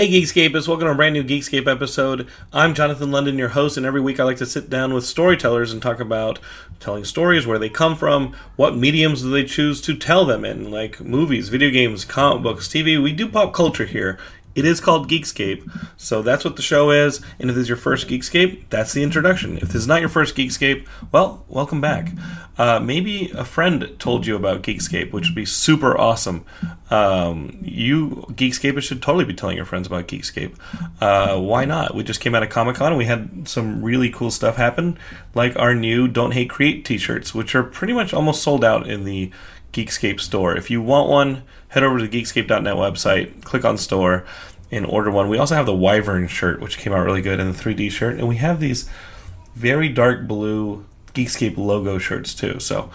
Hey, Geekscapists, welcome to a brand new Geekscape episode. I'm Jonathan London, your host, and every week I like to sit down with storytellers and talk about telling stories, where they come from, what mediums do they choose to tell them in, like movies, video games, comic books, TV. We do pop culture here. It is called Geekscape, so that's what the show is. And if this is your first Geekscape, that's the introduction. If this is not your first Geekscape, well, welcome back. Uh, maybe a friend told you about Geekscape, which would be super awesome. Um, you Geekscapists should totally be telling your friends about Geekscape. Uh, why not? We just came out of Comic Con and we had some really cool stuff happen, like our new "Don't Hate Create" T-shirts, which are pretty much almost sold out in the Geekscape store. If you want one, head over to the geekscape.net website, click on store, and order one. We also have the Wyvern shirt, which came out really good, and the 3D shirt. And we have these very dark blue Geekscape logo shirts too. So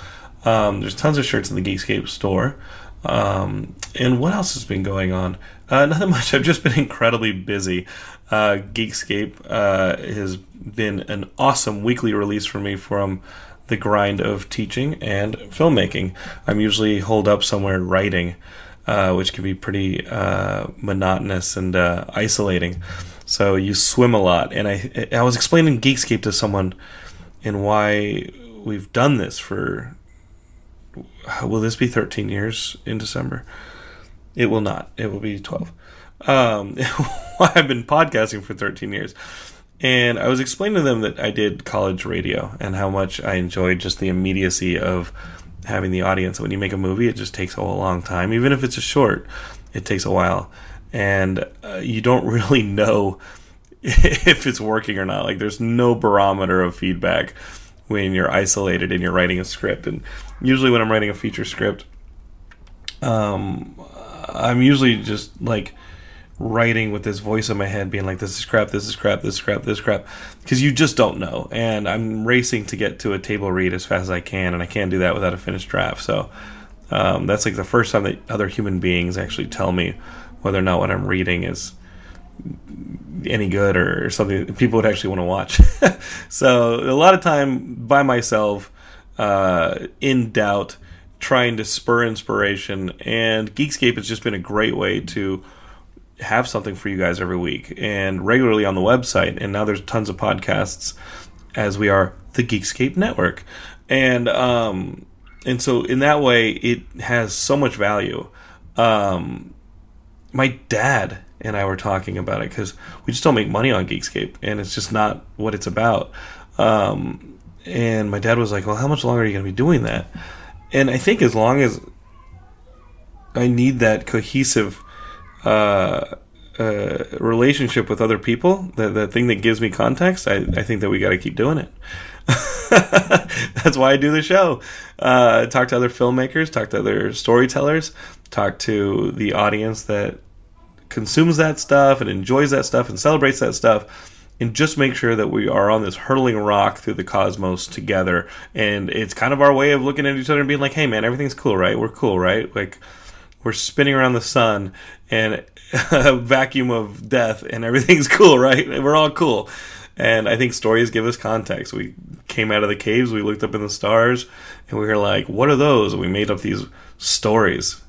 um, there's tons of shirts in the Geekscape store. Um, and what else has been going on? Uh, nothing much. I've just been incredibly busy. Uh, Geekscape uh, has been an awesome weekly release for me from the grind of teaching and filmmaking. I'm usually holed up somewhere writing, uh, which can be pretty uh, monotonous and uh, isolating. So you swim a lot, and I I was explaining Geekscape to someone and why we've done this for. Will this be 13 years in December? It will not. It will be 12. Um, I've been podcasting for 13 years and I was explaining to them that I did college radio and how much I enjoyed just the immediacy of having the audience. When you make a movie, it just takes a long time. Even if it's a short, it takes a while. And uh, you don't really know if it's working or not. Like, there's no barometer of feedback when you're isolated and you're writing a script. And usually, when I'm writing a feature script, um, I'm usually just like writing with this voice in my head being like this is crap this is crap this is crap this is crap. Because you just don't know. And i'm racing to get to a table read as fast as i can and i can't do that without a finished draft. So um, that's like the first time that other human beings actually tell me whether or not what i'm reading is any good or, something people would actually want to watch. So a lot of time by myself uh, in doubt trying to spur inspiration and geekscape has just been a great way to have something for you guys every week and regularly on the website. And now there's tons of podcasts as we are the Geekscape Network. And um, and so in that way, it has so much value. Um, my dad and I were talking about it because we just don't make money on Geekscape, and it's just not what it's about. Um, and my dad was like, "Well, how much longer are you going to be doing that?" And I think as long as I need that cohesive uh, uh, relationship with other people, the, the thing that gives me context, I, I think that we got to keep doing it. That's why I do the show. Uh, talk to other filmmakers, talk to other storytellers, talk to the audience that consumes that stuff and enjoys that stuff and celebrates that stuff. And just make sure that we are on this hurtling rock through the cosmos together. And it's kind of our way of looking at each other and being like, hey, man, everything's cool, right? We're cool, right? Like, we're spinning around the sun and a vacuum of death and everything's cool, right? We're all cool. And I think stories give us context. We came out of the caves, we looked up in the stars, and we were like, what are those? And we made up these stories.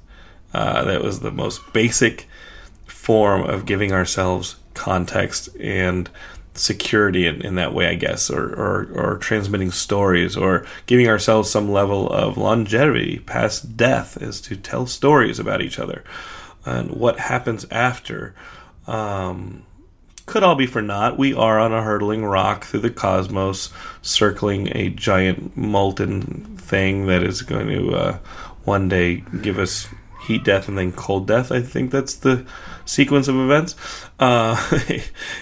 Uh, that was the most basic form of giving ourselves context and security in, in that way, I guess, or, or, or transmitting stories or giving ourselves some level of longevity past death is to tell stories about each other and what happens after. Um, could all be for naught. We are on a hurtling rock through the cosmos, circling a giant molten thing that is going to uh, one day give us heat death and then cold death. I think that's the sequence of events. Uh,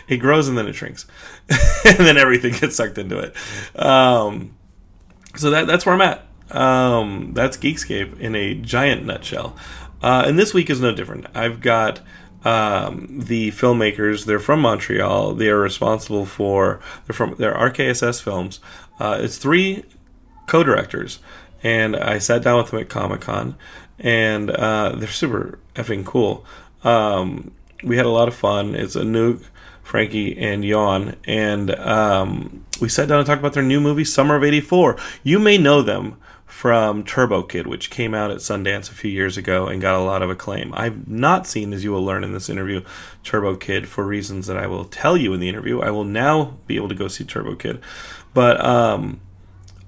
it grows and then it shrinks, and then everything gets sucked into it. Um, so that that's where I'm at. Um, that's Geekscape in a giant nutshell. Uh, and this week is no different. I've got um, the filmmakers. They're from Montreal. They are responsible for they're from they're RKSS Films. Uh, it's three co-directors, and I sat down with them at Comic Con and uh, they're super effing cool. Um, we had a lot of fun. It's Anouk, Frankie, and Yoann, and um, we sat down and talked about their new movie, Summer of '84. You may know them from Turbo Kid, which came out at Sundance a few years ago and got a lot of acclaim. I've not seen, as you will learn in this interview, Turbo Kid for reasons that I will tell you in the interview. I will now be able to go see Turbo Kid. But um,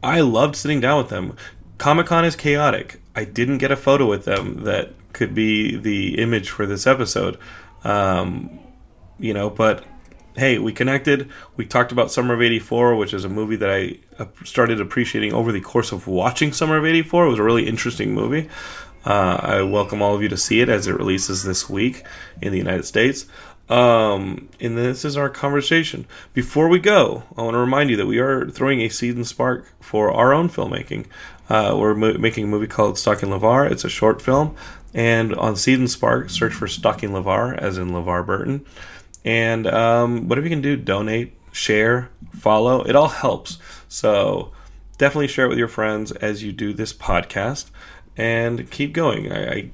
I loved sitting down with them. Comic Con is chaotic. I didn't get a photo with them that could be the image for this episode. Um, you know, but hey, we connected. We talked about Summer of 84, which is a movie that I started appreciating over the course of watching Summer of 84. It was a really interesting movie. Uh, I welcome all of you to see it as it releases this week in the United States. Um, and this is our conversation. Before we go, I want to remind you that we are throwing a seed and spark for our own filmmaking. Uh, we're mo- making a movie called Stalking LeVar. It's a short film. And on Seed and Spark, search for Stalking LeVar, as in LeVar Burton. And um, whatever you can do, donate, share, follow, it all helps. So definitely share it with your friends as you do this podcast and keep going. I, I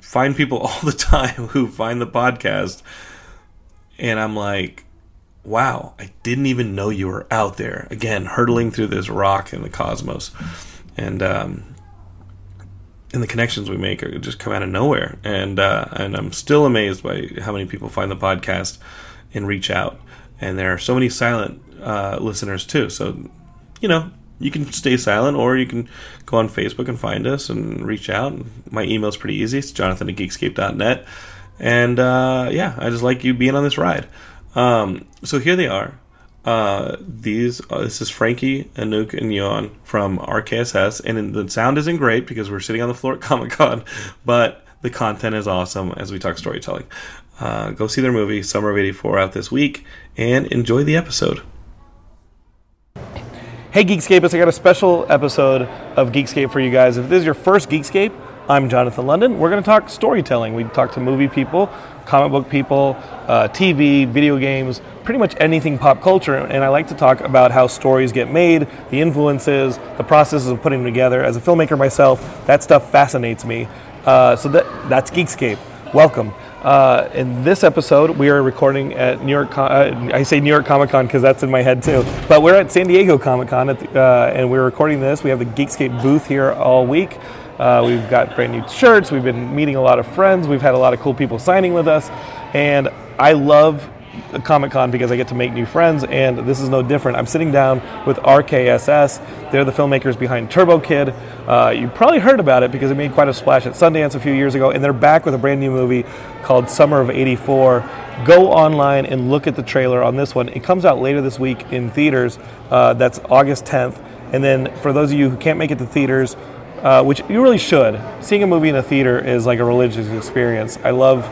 find people all the time who find the podcast and I'm like, wow, I didn't even know you were out there. Again, hurtling through this rock in the cosmos. And, um, and the connections we make are just come out of nowhere. And uh, and I'm still amazed by how many people find the podcast and reach out. And there are so many silent uh, listeners too. So you know you can stay silent, or you can go on Facebook and find us and reach out. My email is pretty easy. It's jonathan at geekscape.net. And uh, yeah, I just like you being on this ride. Um, so here they are. Uh, these uh, this is Frankie, Anouk, and Yoann from RKSS, and the sound isn't great because we're sitting on the floor at Comic Con, but the content is awesome as we talk storytelling. Uh, go see their movie Summer of '84 out this week, and enjoy the episode. Hey Geekscapists, I got a special episode of Geekscape for you guys. If this is your first Geekscape, I'm Jonathan London. We're going to talk storytelling. We talk to movie people, comic book people, uh, TV, video games, pretty much anything pop culture. And I like to talk about how stories get made, the influences, the processes of putting them together. As a filmmaker myself, that stuff fascinates me. Uh, so that, that's Geekscape. Welcome. Uh, in this episode, we are recording at New York. Uh, I say New York Comic Con because that's in my head too. But we're at San Diego Comic Con, uh, and we're recording this. We have the Geekscape booth here all week. Uh, we've got brand new shirts. We've been meeting a lot of friends. We've had a lot of cool people signing with us. And I love Comic Con because I get to make new friends, and this is no different. I'm sitting down with RKSS. They're the filmmakers behind Turbo Kid. Uh, you probably heard about it because it made quite a splash at Sundance a few years ago, and they're back with a brand new movie called Summer of 84. Go online and look at the trailer on this one. It comes out later this week in theaters. Uh, that's August 10th. And then for those of you who can't make it to theaters, uh, which you really should. Seeing a movie in a theater is like a religious experience. I love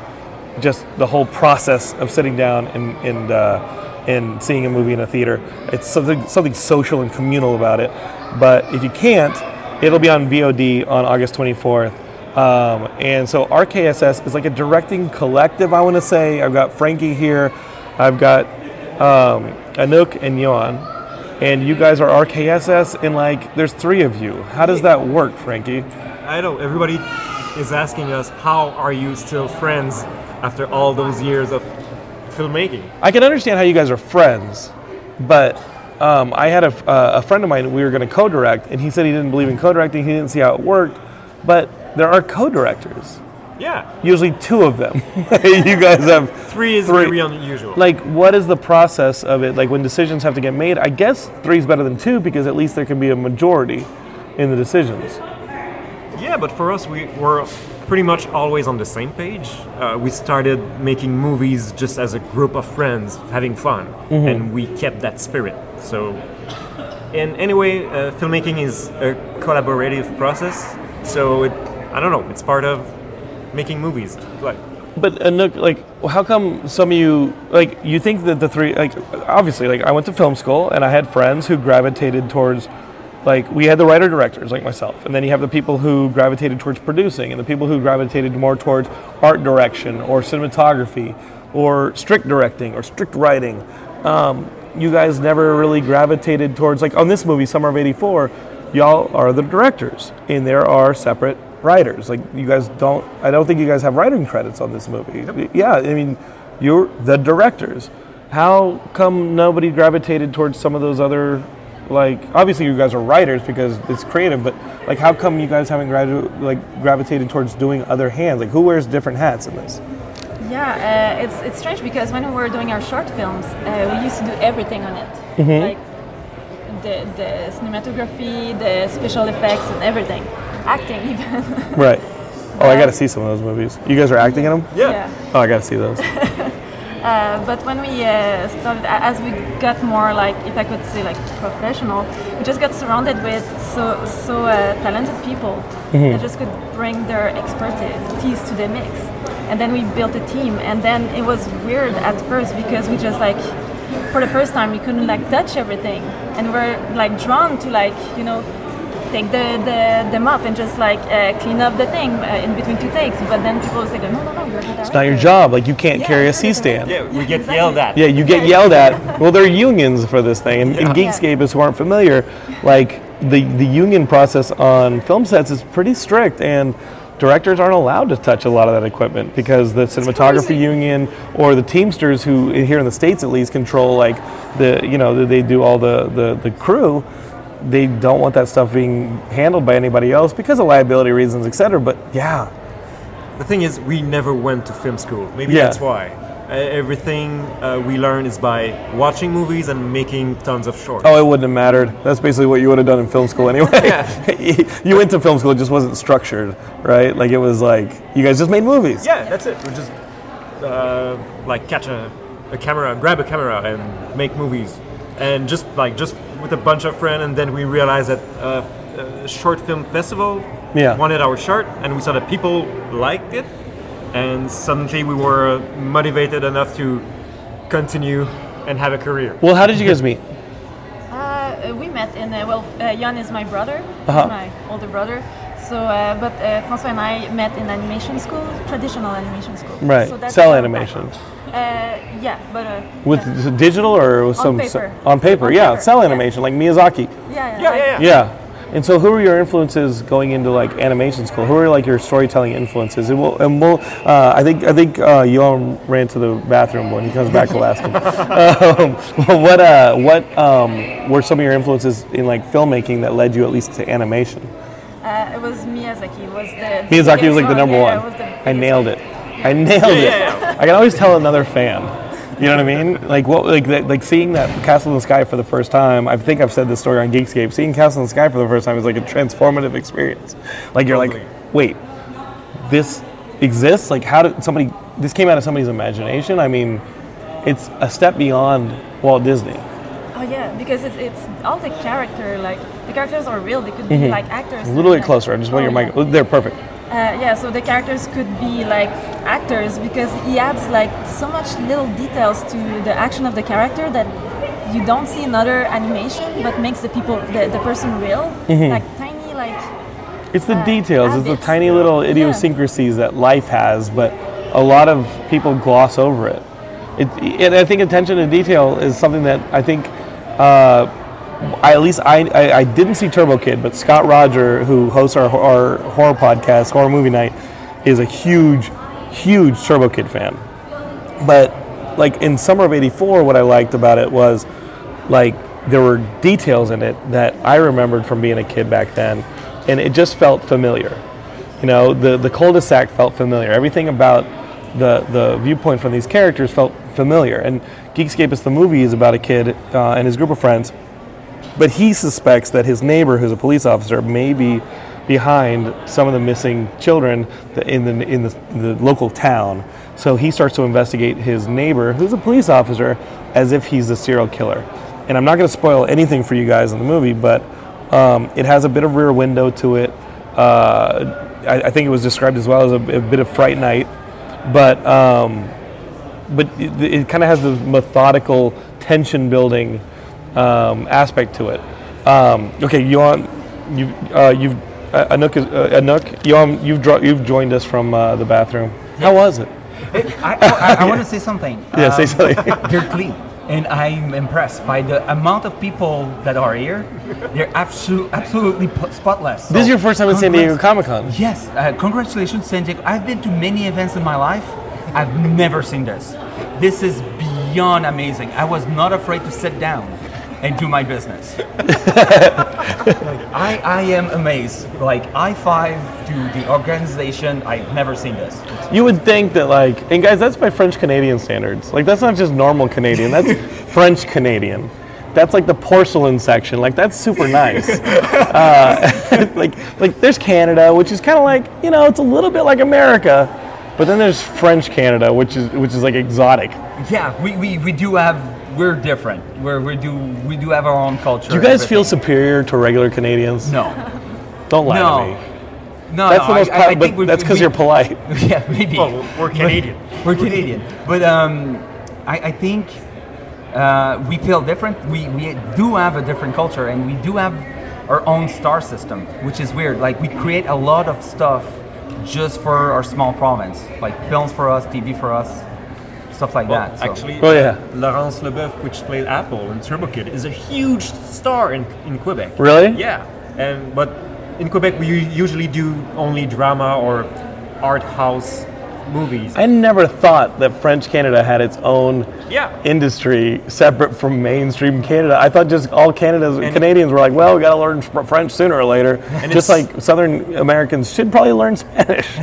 just the whole process of sitting down and and, uh, and seeing a movie in a theater. It's something something social and communal about it. But if you can't, it'll be on VOD on August 24th. Um, and so RKSS is like a directing collective. I want to say I've got Frankie here, I've got um, Anouk and Yoann and you guys are RKSS, and like there's three of you. How does that work, Frankie? I know everybody is asking us how are you still friends after all those years of filmmaking. I can understand how you guys are friends, but um, I had a, uh, a friend of mine we were going to co-direct, and he said he didn't believe in co-directing. He didn't see how it worked, but there are co-directors. Yeah. Usually two of them. you guys have three is three. very unusual. Like, what is the process of it? Like, when decisions have to get made, I guess three is better than two because at least there can be a majority in the decisions. Yeah, but for us, we were pretty much always on the same page. Uh, we started making movies just as a group of friends having fun, mm-hmm. and we kept that spirit. So, and anyway, uh, filmmaking is a collaborative process. So, it, I don't know, it's part of making movies. Like, but Anouk, like, how come some of you like you think that the three like obviously like I went to film school and I had friends who gravitated towards like we had the writer directors like myself and then you have the people who gravitated towards producing and the people who gravitated more towards art direction or cinematography or strict directing or strict writing um, you guys never really gravitated towards like on this movie summer of 84 y'all are the directors and there are separate writers. Like you guys don't. I don't think you guys have writing credits on this movie. Yep. Yeah, I mean, you're the directors. How come nobody gravitated towards some of those other like obviously you guys are writers because it's creative, but like how come you guys haven't gradu- like gravitated towards doing other hands? Like who wears different hats in this? Yeah, uh, it's it's strange because when we were doing our short films, uh, we used to do everything on it, Mm-hmm. like the the cinematography, the special effects, and everything, acting even. Right. Oh, I got to see some of those movies. You guys are acting in them? Yeah. Oh, I got to see those. Uh, but when we uh, started, as we got more like, if I could say, like professional, we just got surrounded with so so uh, talented people that just could bring their expertise to the mix, and then we built a team. And then it was weird at first because we just like, for the first time, we couldn't like touch everything, and we're like drawn to like you know. Take the, the, the mop and just like uh, clean up the thing uh, in between two takes, but then people will say, "No, no, no, you're the It's not your job. Like you can't Yeah, carry a you're C the stand. Yeah, we get Exactly. yelled at. Yeah, you get yelled at. Well, there are unions for this thing, and, and Yeah. Geekscapists who aren't familiar, like the the union process on film sets is pretty strict, and directors aren't allowed to touch a lot of that equipment because the cinematography crazy. union or the Teamsters, who here in the states at least control like the you know they do all the the, the crew. They don't want that stuff being handled by anybody else because of liability reasons, etc. But yeah, The thing is, we never went to film school. Maybe Yeah. that's why. Uh, everything uh, we learn is by watching movies and making tons of shorts. Oh, it wouldn't have mattered. That's basically what you would have done in film school anyway. you went to film school, it just wasn't structured, right? Like it was like you guys just made movies. Yeah, that's it. We just uh, like catch a, a camera, grab a camera, and make movies, and just like just with a bunch of friends, and then we realized that uh, a short film festival Yeah. wanted our short, and we saw that people liked it, and suddenly we were motivated enough to continue and have a career. Well, how did you guys meet? Uh, we met in uh, well, uh, Yoann is my brother, Uh-huh. my older brother. So, uh, but uh, François and I met in animation school, traditional animation school. Right. So that's Cel animation. Uh, yeah, but uh, With yeah. digital or with some paper. on paper? On yeah, paper, cel yeah. animation like Miyazaki. yeah, yeah, Yeah, yeah, yeah. Yeah. And so, who are your influences going into like animation school? Who are like your storytelling influences? And we'll, and we'll uh, I think, I think uh, Yoann ran to the bathroom when he comes back. We'll ask him. um, what, uh, what um, were some of your influences in like filmmaking that led you at least to animation? It was Miyazaki. Was the Miyazaki was like the one. number Yeah, one. it was the I nailed it. I nailed it. yeah, I can always tell another fan. You know what I mean? Like what? Like that, like seeing that Castle in the Sky for the first time. I think I've said this story on Geekscape. Seeing Castle in the Sky for the first time is like a transformative experience. Like you're Totally. like, wait, this exists? Like how did somebody? This came out of somebody's imagination. I mean, it's a step beyond Walt Disney. Oh yeah, because it's, it's all the character. Like the characters are real. They could be like actors. Mm-hmm. A little bit like- closer. I just want Oh, your mic. oh, They're perfect. Uh, yeah, so the characters could be like actors because he adds like so much little details to the action of the character that you don't see in other animation, but makes the people the, the person real. Mm-hmm. Like tiny, like It's the uh, details. It's the tiny little Yeah. idiosyncrasies that life has, but a lot of people gloss over it. It, and I think attention to detail is something that I think, uh, I, at least I, I, I didn't see Turbo Kid, but Scott Roger, who hosts our, our horror podcast, Horror Movie Night, is a huge, huge Turbo Kid fan. But like in summer of '84, what I liked about it was like there were details in it that I remembered from being a kid back then, and it just felt familiar. You know, the the cul-de-sac felt familiar. Everything about the the viewpoint from these characters felt familiar. And Geekscape is the movie is about a kid uh, and his group of friends, but he suspects that his neighbor, who's a police officer, may be behind some of the missing children in the in the, the local town. So he starts to investigate his neighbor, who's a police officer, as if he's a serial killer. And I'm not going to spoil anything for you guys in the movie, but um, it has a bit of rear window to it. Uh, I, I think it was described as well as a, a bit of Fright Night, but um, but it, it kind of has the methodical tension building um, aspect to it. Um, okay, Yoann, you've uh, you've uh, Anouk is uh, Anouk, Yoann, you've dro- you've joined us from uh, the bathroom. How was it? I, I, I want to say something. Yeah, say Um, something. You're clean, and I'm impressed by the amount of people that are here. They're absolutely absolutely p- spotless. This is your first time at San Diego Comic Con. Yes, uh, congratulations, San Diego. I've been to many events in my life. I've never seen this. This is beyond amazing. I was not afraid to sit down. And do my business. I, I am amazed. Like I five to the organization, I've never seen this. You would think that, like, and guys, that's by French Canadian standards. Like, that's not just normal Canadian. That's French Canadian. That's like the porcelain section. Like, that's super nice. uh, like, like there's Canada, which is kind of like, you know, it's a little bit like America, but then there's French Canada, which is which is like exotic. Yeah, we, we, we do have we're different. We're, we do we do have our own culture. Do you guys feel superior to regular Canadians? No. Don't lie No. to me. No, That's no, the most, I, I, I think but we- that's because you're polite. Yeah, maybe. Well, we're Canadian. We're Canadian, but um, I, I think uh, we feel different. We, we do have a different culture, and we do have our own star system, which is weird. Like we create a lot of stuff just for our small province, like films for us, TV for us, stuff like Well, that. so. actually, Oh, yeah. Laurence Leboeuf, which played Apple in Turbo Kid, is a huge star in, in Quebec. Really? Yeah, and but in Quebec we usually do only drama or art house movies. I never thought that French Canada had its own Yeah. industry separate from mainstream Canada. I thought just all Canada's And- Canadians were like, well, we got to learn French sooner or later. And just like Southern Americans should probably learn Spanish.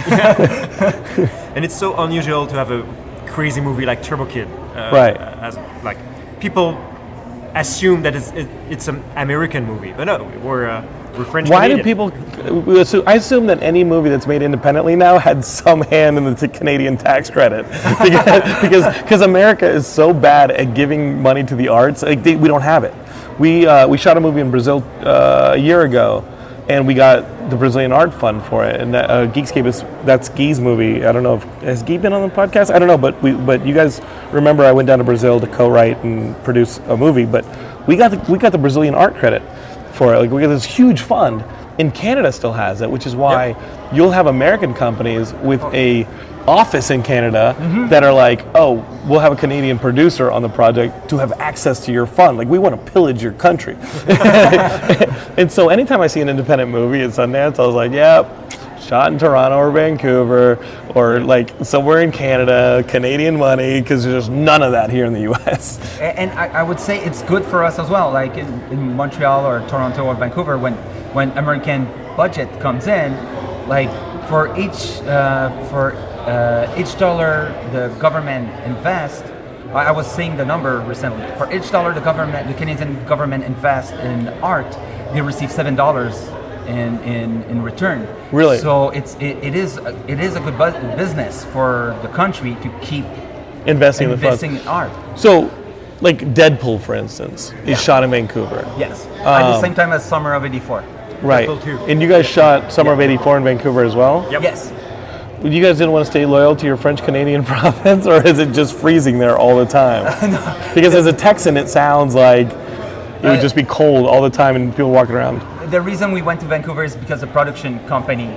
and it's so unusual to have a crazy movie like Turbo Kid. Uh, Right. As like people assume that it's it, it's an American movie, but no, we're uh, we're French. Why do people? we assume- I assume that any movie that's made independently now had some hand in the t- Canadian tax credit because because because America is so bad at giving money to the arts. Like they, we don't have it. We uh, we shot a movie in Brazil uh, a year ago, and we got the Brazilian Art Fund for it. And that, uh, Geekscape is that's Gee's movie. I don't know if has Gee been on the podcast. I don't know, but we but you guys remember I went down to Brazil to co-write and produce a movie, but we got the, we got the Brazilian art credit for it. Like we got this huge fund, and Canada still has it, which is why you'll have American companies with a office in Canada that are like, oh, we'll have a Canadian producer on the project to have access to your fund. Like we want to pillage your country. and so anytime I see an independent movie at Sundance, I was like, yep. Shot in Toronto or Vancouver or like somewhere in Canada, Canadian money, because there's just none of that here in the U.S. A- And I, I would say it's good for us as well. Like in, in Montreal or Toronto or Vancouver, when when American budget comes in, like for each uh, for uh, each dollar the government invest. I I was seeing the number recently. For each dollar the government, the Canadian government invest in art, they receive seven dollars in, in in return. Really? So it's it, it is a, it is a good bu- business for the country to keep Investing in investing in art. So, like Deadpool, for instance, is shot in Vancouver. Yes. At the Um, same time as Summer of '84. Right. Deadpool too. And you guys shot Summer of 84 in Vancouver as well? Yep. Yes. You guys didn't want to stay loyal to your French Canadian province, or is it just freezing there all the time? Because as a Texan, it sounds like it would uh, just be cold all the time and people walking around. The reason we went to Vancouver is because the production company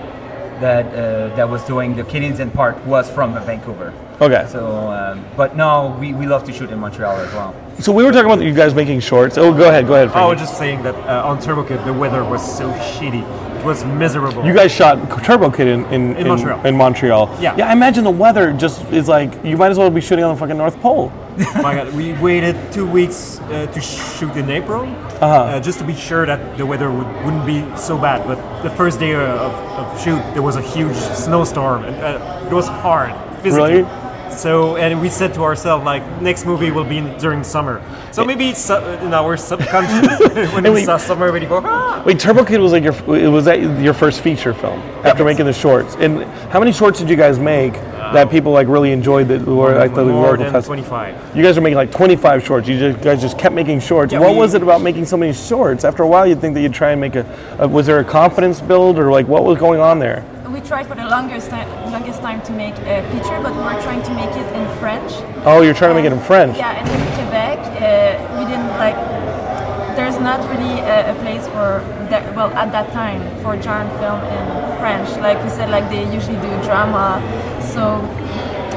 that uh, that was doing the Canadian part was from Vancouver. Okay. So, um, but no, we, we love to shoot in Montreal as well. So we were talking about you guys making shorts. Oh, go ahead, go ahead. I was just saying that uh, on Turbo Kid the weather was so shitty. It was miserable. You guys shot Turbo Kid in, in, In Montreal. In Montreal. Yeah. Yeah, I imagine the weather just is like, you might as well be shooting on the fucking North Pole. My God, we waited two weeks uh, to shoot in April, Uh-huh. uh, just to be sure that the weather would, wouldn't be so bad. But the first day of, of shoot, there was a huge snowstorm, and uh, it was hard physically. Really? So, and we said to ourselves, like, next movie will be in, during summer. So maybe it's uh, in our subconscious when we we- saw summer already go. "Ah." Wait, Turbo Kid was like your it was that your first feature film after making the shorts. And how many shorts did you guys make that people like really enjoyed that were like the More than Festival? 25. You guys were making like 25 shorts. You just, guys just kept making shorts. Yeah, what we- was it about making so many shorts? After a while, you'd think that you'd try and make a, a. Was there a confidence build or like what was going on there? We tried for the longest time, longest time to make a feature, but we were trying to make it in French. Oh, you're trying to make it in French. Yeah, and in Quebec, uh, we didn't like. There's not really a, a place for that. Well, at that time, for genre film in French, like we said, like they usually do drama. So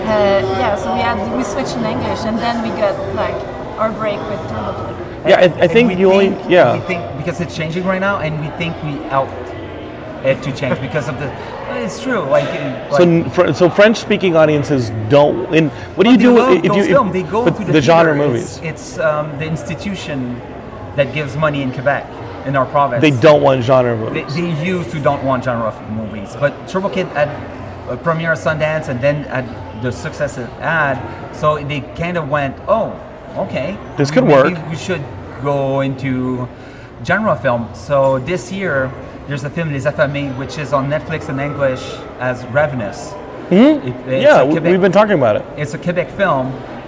uh, yeah, so we had we switched in English, and then we got like our break with Turbo Yeah, I, I think we you only. Yeah. We think because it's changing right now, and we think we out it to change because of the. It's true. Like, uh, So, fr- so French-speaking audiences don't. And what do you do love if you if, film. They go to the, the genre movies? It's, it's um, the institution that gives money in Quebec, in our province. They don't want genre They, movies. they used to don't want genre movies, but Turbo Kid had a premiere at Sundance and then at the success it had, so they kind of went, oh, okay, This could work. We should go into genre film. So this year, there's a film Les Affamés, which is on Netflix in English as Ravenous. Mm-hmm. yeah, we- Quebec- we've been talking about it. it's a Quebec film,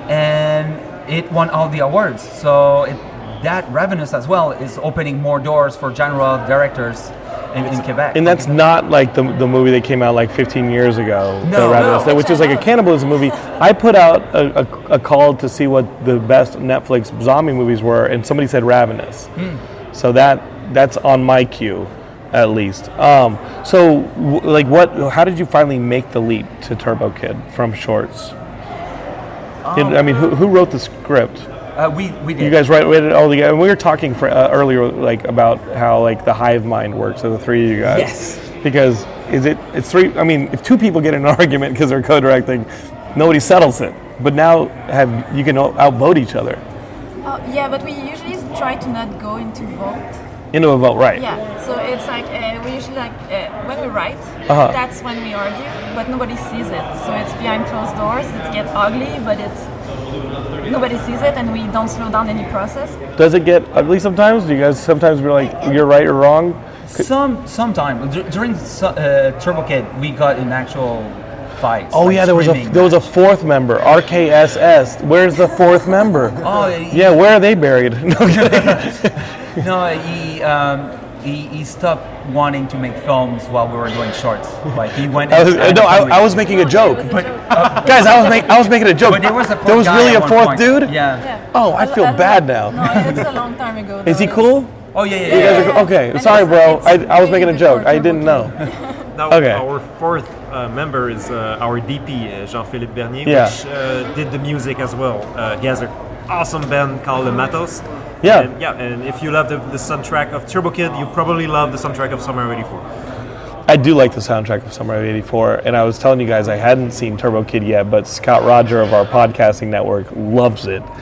and it won all the awards. So it, that Ravenous as well is opening more doors for genre directors in, in Quebec. And that's not like the, the movie that came out like 15 years ago, No, the Ravenous, no. which is like a cannibalism movie. I put out a, a, a call to see what the best Netflix zombie movies were, and somebody said Ravenous. Hmm. So that that's on my queue, at least. Um, so, w- like, what? How did you finally make the leap to Turbo Kid from shorts? Did- I mean, who, who wrote the script? Uh, we we did. You guys write, it all together. And we were talking for, uh, earlier, like about how like the hive mind works of the three of you guys. Yes. Because is it? It's three. I mean, if two people get in an argument because they're co-directing, nobody settles it. But now have you can outvote each other Oh, yeah, but we usually try to not go into vote. Into a vote, right? Yeah, so it's like uh, we usually like uh, when we write, Uh-huh. that's when we argue, but nobody sees it. So it's behind closed doors. It gets ugly, but it's nobody sees it, and we don't slow down any process. Does it get ugly sometimes? Do you guys sometimes be like, you're right or wrong? some sometime dur- during su- uh, Turbo Kid, we got in actual fights. Oh like yeah, there was a screaming there was a fourth member, RKSS. Where's the fourth member? Oh Yeah, where are they buried? No, I'm kidding. No, he, um, he he stopped wanting to make films while we were doing shorts. Like he went. I was, and- no, I, I was making a joke. But, uh, Guys, I was, make, I was making a joke. but there was a fourth There was really a fourth point. dude? Yeah. Yeah. Oh, I feel don't bad know. now. No, it's a long time ago. Is he cool? Oh yeah, yeah, You yeah. guys Yeah. are, okay, And sorry, it's- bro. I, I was making a joke. I didn't know. Now, Okay. our fourth uh, member is uh, our DP, uh, Jean-Philippe Bernier, Yeah. which uh, did the music as well. Uh, he has an awesome band called the Matos. Yeah. And, yeah, and if you love the, the soundtrack of Turbo Kid, you probably love the soundtrack of Summer of '84. I do like the soundtrack of Summer of '84, and I was telling you guys I hadn't seen Turbo Kid yet, but Scott Roger of our podcasting network loves it.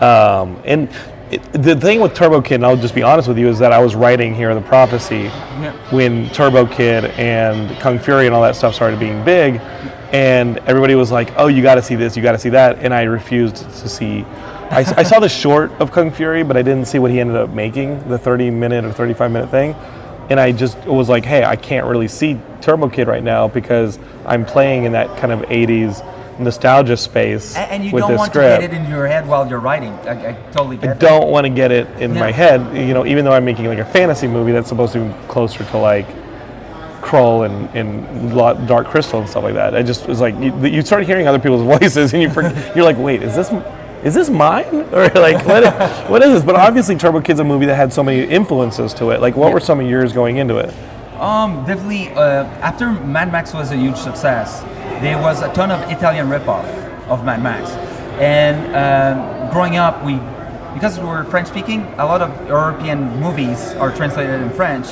Um, and it, the thing with Turbo Kid, and I'll just be honest with you, is that I was writing here the prophecy when Turbo Kid and Kung Fury and all that stuff started being big, and everybody was like, "Oh, you got to see this, you got to see that," and I refused to see. I, I saw the short of Kung Fury, but I didn't see what he ended up making, the 30 minute or 35 minute thing. And I just was like, hey, I can't really see Turbo Kid right now because I'm playing in that kind of 80s nostalgia space And, and you with don't want script. to get it in your head while you're writing. I, I totally I that. don't want to get it in my head, you know, even though I'm making like a fantasy movie that's supposed to be closer to like Krull and, and Dark Crystal and stuff like that. I just was like, you, you start hearing other people's voices and you forget, you're like, wait, is this is this mine or like what, what is this? But obviously, Turbo Kid's a movie that had so many influences to it. Like, what were some of yours going into it? Um, definitely. Uh, after Mad Max was a huge success, there was a ton of Italian ripoff of Mad Max, and um, growing up, we because we were French speaking, a lot of European movies are translated in French.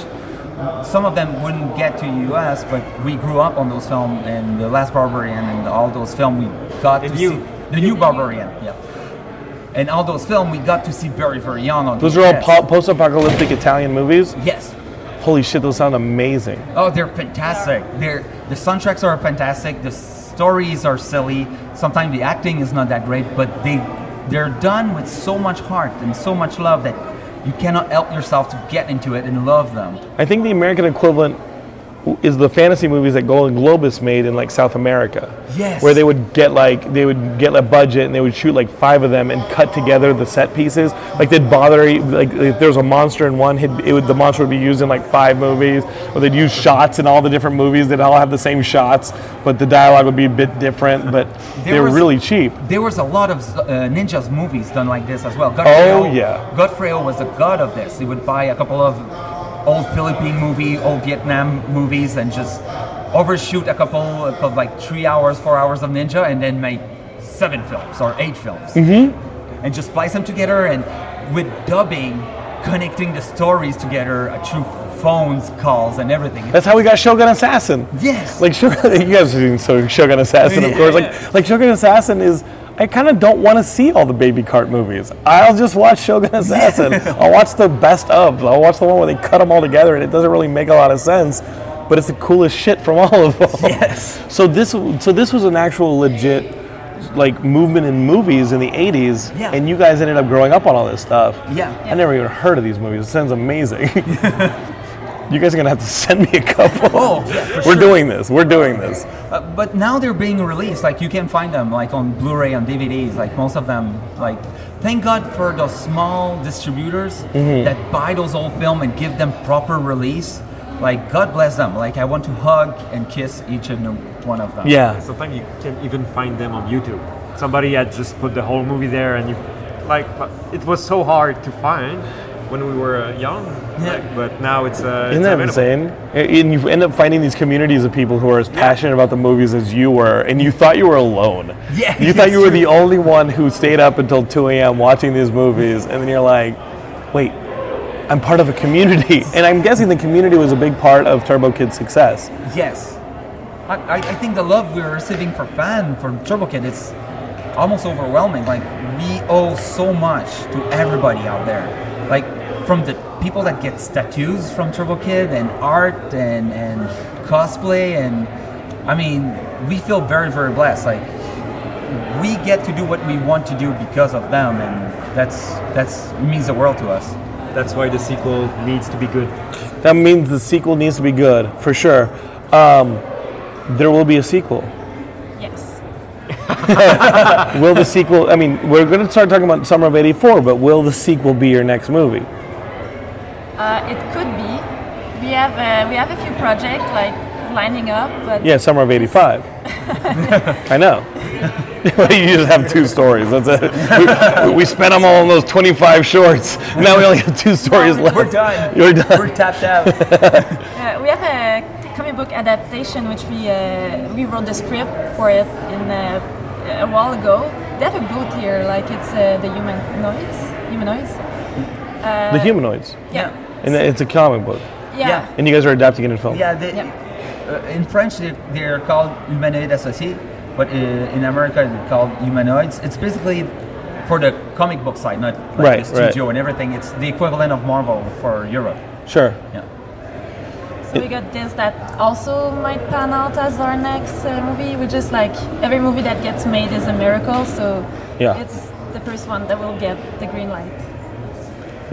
Some of them wouldn't get to US, but we grew up on those films and The Last Barbarian and all those films we got The to new- see. The New Barbarian, yeah. And all those films we got to see very, very young on Those are all po- post-apocalyptic Italian movies. Yes. Holy shit, those sound amazing. Oh, they're fantastic. They're the soundtracks are fantastic. The stories are silly. Sometimes the acting is not that great, but they they're done with so much heart and so much love that you cannot help yourself to get into it and love them. I think the American equivalent is the fantasy movies that Golan-Globus made in like South America. Yes. Where they would get like they would get a budget and they would shoot like five of them and cut together the set pieces. Like they'd bother like if there was a monster in one, it would the monster would be used in like five movies. Or they'd use shots in all the different movies that all have the same shots, but the dialogue would be a bit different. But they were was- really cheap. There was a lot of uh, ninjas movies done like this as well. Oh, Godfrey yeah. Godfrey was the god of this. He would buy a couple of old Philippine movie, old Vietnam movies, and just overshoot a couple of like three hours, four hours of ninja, and then make seven films or eight films, mm-hmm. and just splice them together. And with dubbing, connecting the stories together uh, through phones calls and everything. That's how we got Shogun Assassin. yes, Like Shogun, you guys have seen so Shogun Assassin, of course. Like like Shogun Assassin is I kind of don't want to see all the baby cart movies. I'll just watch Shogun Assassin. I'll watch the best of. I'll watch the one where they cut them all together and it doesn't really make a lot of sense, but it's the coolest shit from all of them. Yes. So this so this was an actual legit like movement in movies in the 80s Yeah. and you guys ended up growing up on all this stuff. Yeah. I never even heard of these movies. It sounds amazing. you guys are going to have to send me a couple. Oh, yeah, for We're sure. doing this. We're doing this. Uh, but now they're being released. Like you can find them like on Blu-ray and DVDs. Like most of them. Like thank God for those small distributors Mm-hmm. that buy those old film and give them proper release. Like God bless them. Like I want to hug and kiss each and one of them. Yeah. Sometimes you can even find them on YouTube. Somebody had just put the whole movie there, and you like it was so hard to find when we were uh, young. Yeah. like, but now it's uh, Isn't it's that available. insane? And you end up finding these communities of people who are as passionate about the movies as you were, and you thought you were alone. Yeah, You thought you were true. the only one who stayed up until 2 a.m. watching these movies, and then you're like, wait, I'm part of a community. And I'm guessing the community was a big part of Turbo Kid's success. Yes. I, I, I think the love we're receiving for fan for Turbo Kid it's almost overwhelming. Like we owe so much to everybody out there. Like from the people that get tattoos from Turbo Kid and art and, and cosplay and I mean we feel very very blessed. Like we get to do what we want to do because of them and that's that's means the world to us. That's why the sequel needs to be good. That means the sequel needs to be good, for sure. Um, there will be a sequel. Yes. Will the sequel, I mean, we're going to start talking about Summer of 84, but will the sequel be your next movie? Uh, it could be. We have uh, we have a few projects like lining up, but Yeah, Summer of 85. I know. you just have two stories. That's it. We, we spent them all on those 25 shorts. Now we only have two stories left. We're done. You're done. We're tapped out. uh, we have a comic book adaptation which we uh, we wrote the script for it in uh, a while ago. They have a booth here, like it's uh, the humanoids. Humanoids. Uh, The humanoids. Yeah. And it's a comic book. Yeah. Yeah. And you guys are adapting it in film. Yeah, they, Yeah. uh, in French they, they're called Humanoïdes Associés, but uh, in America they're called humanoids. It's basically for the comic book side, not like Right, the right. studio and everything. It's the equivalent of Marvel for Europe. Sure. Yeah. So we got this that also might pan out as our next uh, movie. We just like every movie that gets made is a miracle. So Yeah. it's the first one that will get the green light.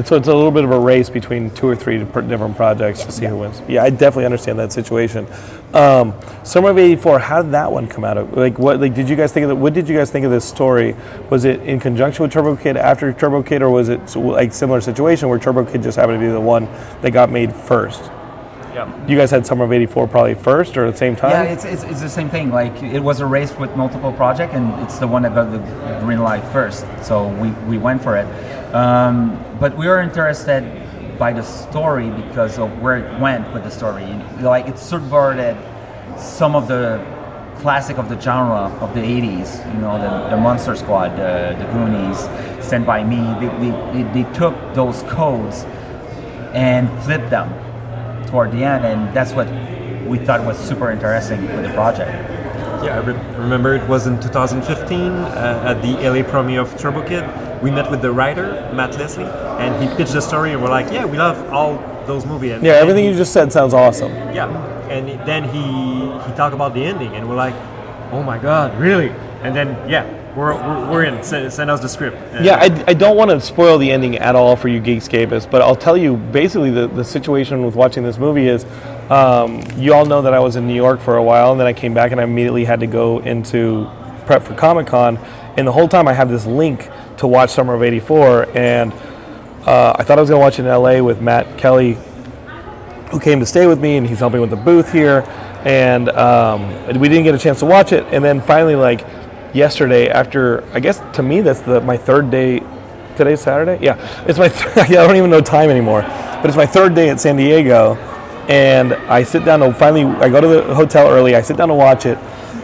So it's a little bit of a race between two or three different projects to see who wins. Yeah, I definitely understand that situation. Um, Summer of '84, how did that one come out? Of? Like, what? Like, did you guys think of the, What did you guys think of this story? Was it in conjunction with Turbo Kid after Turbo Kid, or was it so- like similar situation where Turbo Kid just happened to be the one that got made first? Yeah. You guys had Summer of '84 probably first or at the same time. Yeah, it's, it's, it's the same thing. Like it was a race with multiple projects, and it's the one that got the green light first. So we, we went for it. Um, but we were interested by the story because of where it went with the story. Like it subverted some of the classic of the genre of the 80s. You know, the, the Monster Squad, the, the Goonies, Stand By Me. They, they, they, took those codes and flipped them toward the end, and that's what we thought was super interesting with the project. Yeah, I re- remember it was in 2015 uh, at the LA premiere of Turbo Kid. We met with the writer Matt Leskiw, and he pitched the story, and we're like, "Yeah, we love all those movies." And Yeah, everything he- you just said sounds awesome. Yeah, and then he he talked about the ending, and we're like, "Oh my god, really?" And then yeah, we're we're, we're in. Send, send us the script. And- Yeah, I, I don't want to spoil the ending at all for you Geekscapists, but I'll tell you basically the, the situation with watching this movie is um, you all know that I was in New York for a while and then I came back and I immediately had to go into prep for Comic Con. And the whole time I have this link to watch Summer of 84. And uh, I thought I was going to watch it in LA with Matt Kelly, who came to stay with me and he's helping with the booth here. And um, we didn't get a chance to watch it. And then finally, like yesterday, after I guess to me that's the my third day. Today's Saturday. Yeah, it's my. Th- I don't even know time anymore. But it's my third day at San Diego, and I sit down to finally. I go to the hotel early. I sit down to watch it.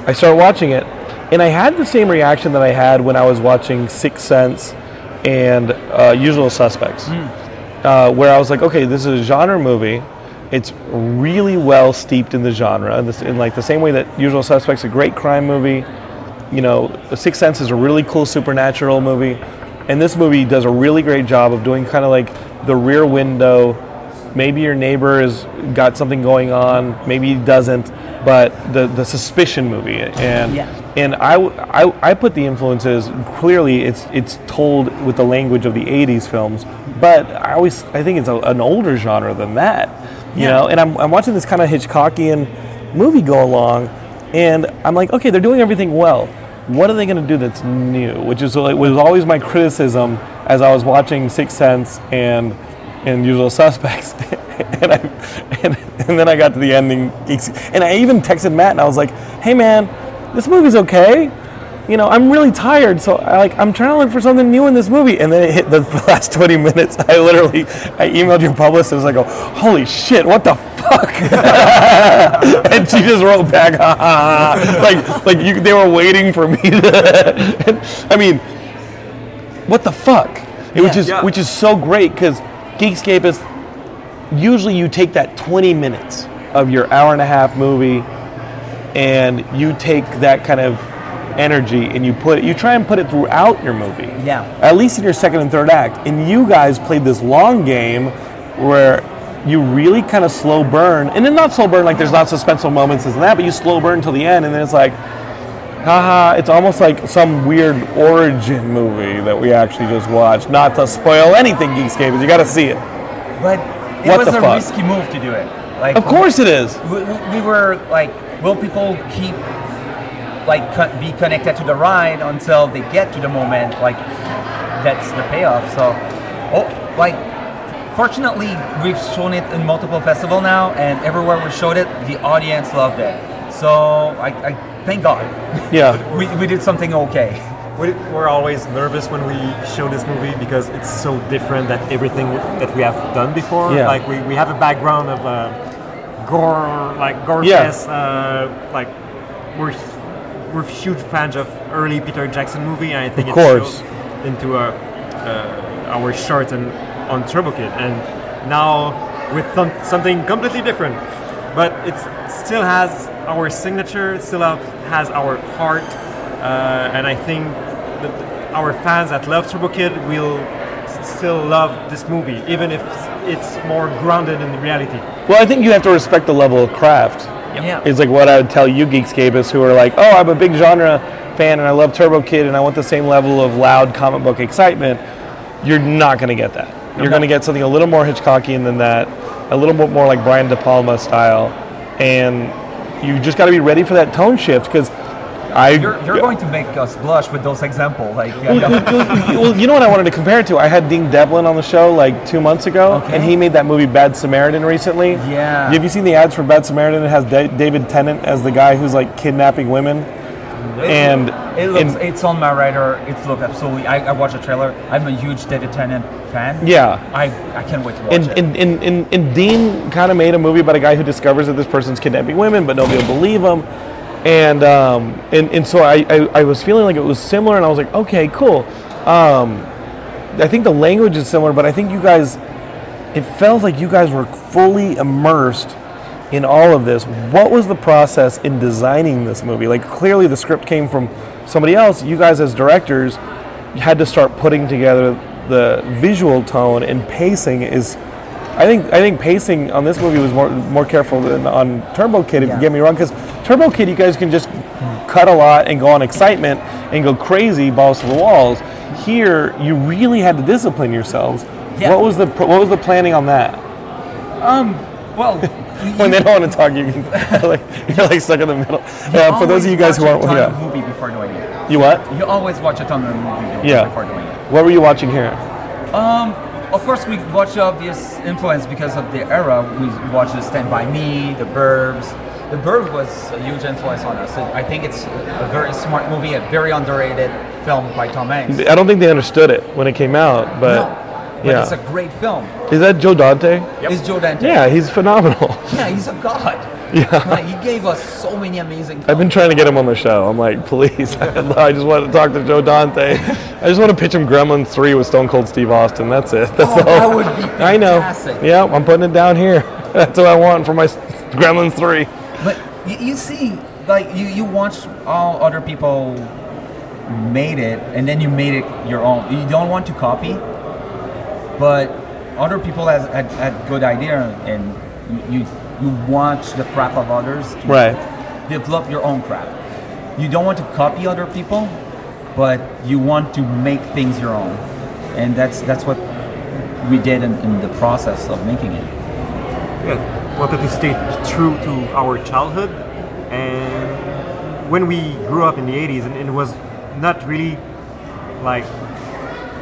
I start watching it, and I had the same reaction that I had when I was watching Sixth Sense and uh, Usual Suspects uh, where I was like, okay, this is a genre movie. It's really well steeped in the genre, in like the same way that Usual Suspects, a great crime movie. you know, Sixth Sense is a really cool supernatural movie, and this movie does a really great job of doing kind of like the rear window. Maybe your neighbor has got something going on, maybe he doesn't, but the the suspicion movie, and Yeah. and I, I- I put the influences clearly. It's it's told with the language of the '80s films, but I always I think it's a, an older genre than that, you Yeah. know. And I'm, I'm watching this kind of Hitchcockian movie go along, and I'm like, okay, they're doing everything well. What are they going to do that's new? Which is like, was always my criticism as I was watching Sixth Sense and and Usual Suspects, and I and, and then I got to the ending, and I even texted Matt and I was like, hey man, this movie's okay. You know, I'm really tired, so I like I'm trying to look for something new in this movie. And then it hit the last 20 minutes. I literally I emailed your publicist. And I go, oh, holy shit, what the fuck? and she just wrote back, ha, ha, ha. like like you, they were waiting for me to. I mean, what the fuck? It, which is Yeah. which is so great because Geekscape is usually you take that 20 minutes of your hour and a half movie and you take that kind of energy and you put it you try and put it throughout your movie. Yeah. at least in your second and third act. And you guys played this long game where you really kind of slow burn. And then not slow burn like there's not suspenseful moments and that but you slow burn till the end and then it's like haha it's almost like some weird origin movie that we actually just watched not to spoil anything geekscape you got to see it But it What was a fuck? risky move to do it. Like of course it is we, we- we were like, will people keep like be connected to the ride until they get to the moment? Like that's the payoff. So, oh, like fortunately, we've shown it in multiple festivals now, and everywhere we showed it, the audience loved it. So I, I thank God yeah we, we did something okay. We- We're always nervous when we show this movie because it's so different than everything that we have done before. Yeah. Like we, we have a background of uh, gore, like gore Yeah. fest, uh, like we're we're huge fans of early Peter Jackson movie, and I think Of it course. shows into uh, uh, our short and on Turbo Kid, and now with some, something completely different, but it still has our signature, it still have, has our heart, uh, and I think that our fans that love Turbo Kid will still love this movie, even if it's more grounded in reality. well i think you have to respect the level of craft Yeah. is like what I would tell you geekscapists who are like, oh, I'm a big genre fan and I love Turbo Kid and I want the same level of loud comic book excitement. You're not going to get that. You're going to get something a little more Hitchcockian than that, a little bit more like Brian De Palma style, and you just got to be ready for that tone shift because I. You're, you're going to make us blush with those examples. Like, well, you- well, you know what I wanted to compare it to? I had Dean Devlin on the show like two months ago, Okay. and he made that movie Bad Samaritan recently. Yeah. Have you seen the ads for Bad Samaritan? It has David Tennant as the guy who's like kidnapping women. And It looks, it's on my radar. It looks absolutely. I, I watched the trailer. I'm a huge David Tennant fan. Yeah. I, I can't wait to watch And, it. and, and, and, and Dean kind of made a movie about a guy who discovers that this person's kidnapping women, but nobody will believe him. And, um, and, and so I, I, I was feeling like it was similar, and I was like, okay, cool. Um, I think the language is similar, but I think you guys, it felt like you guys were fully immersed in all of this. What was the process in designing this movie? Like, clearly the script came from somebody else. You guys, as directors, had to start putting together the visual tone and pacing is. I think I think pacing on this movie was more more careful than on Turbo Kid. If Yeah. you get me wrong, because Turbo Kid, you guys can just cut a lot and go on excitement and go crazy, balls to the walls. Here, you really had to discipline yourselves. Yeah. What was the what was the planning on that? um, well, When they don't want to talk, you can like you're like stuck in the middle. Uh, for those of you guys who aren't, yeah. movie before doing it. You what? You always watch a ton of movie Yeah. before doing it. What were you watching here? Um, of course, we watch obvious influence because of the era. We watched the Stand By Me, The Burbs. The Burbs was a huge influence on us. I think it's a very smart movie, a very underrated film by Tom Hanks. I don't think they understood it when it came out, but no, but yeah. it's a great film. is that Joe Dante? It's Joe Dante. Yeah, he's phenomenal. Yeah, he's a god. Yeah. Like, he gave us so many amazing films. I've been trying to get him on the show. I'm like, please, I just want to talk to Joe Dante. I just want to pitch him Gremlins 3 with Stone Cold Steve Austin. That's it. That's Oh, all. that would be I know. fantastic. Yeah, I'm putting it down here. That's what I want for my Gremlins 3. But you, you see, like you, you watch all other people made it and then you made it your own. You don't want to copy, but other people has had, had good idea and you you watch the craft of others to Right. develop your own craft. You don't want to copy other people, but you want to make things your own, and that's that's what we did in, in the process of making it. yeah, wanted to stay true to our childhood and when we grew up in the 80s and, and it was not really like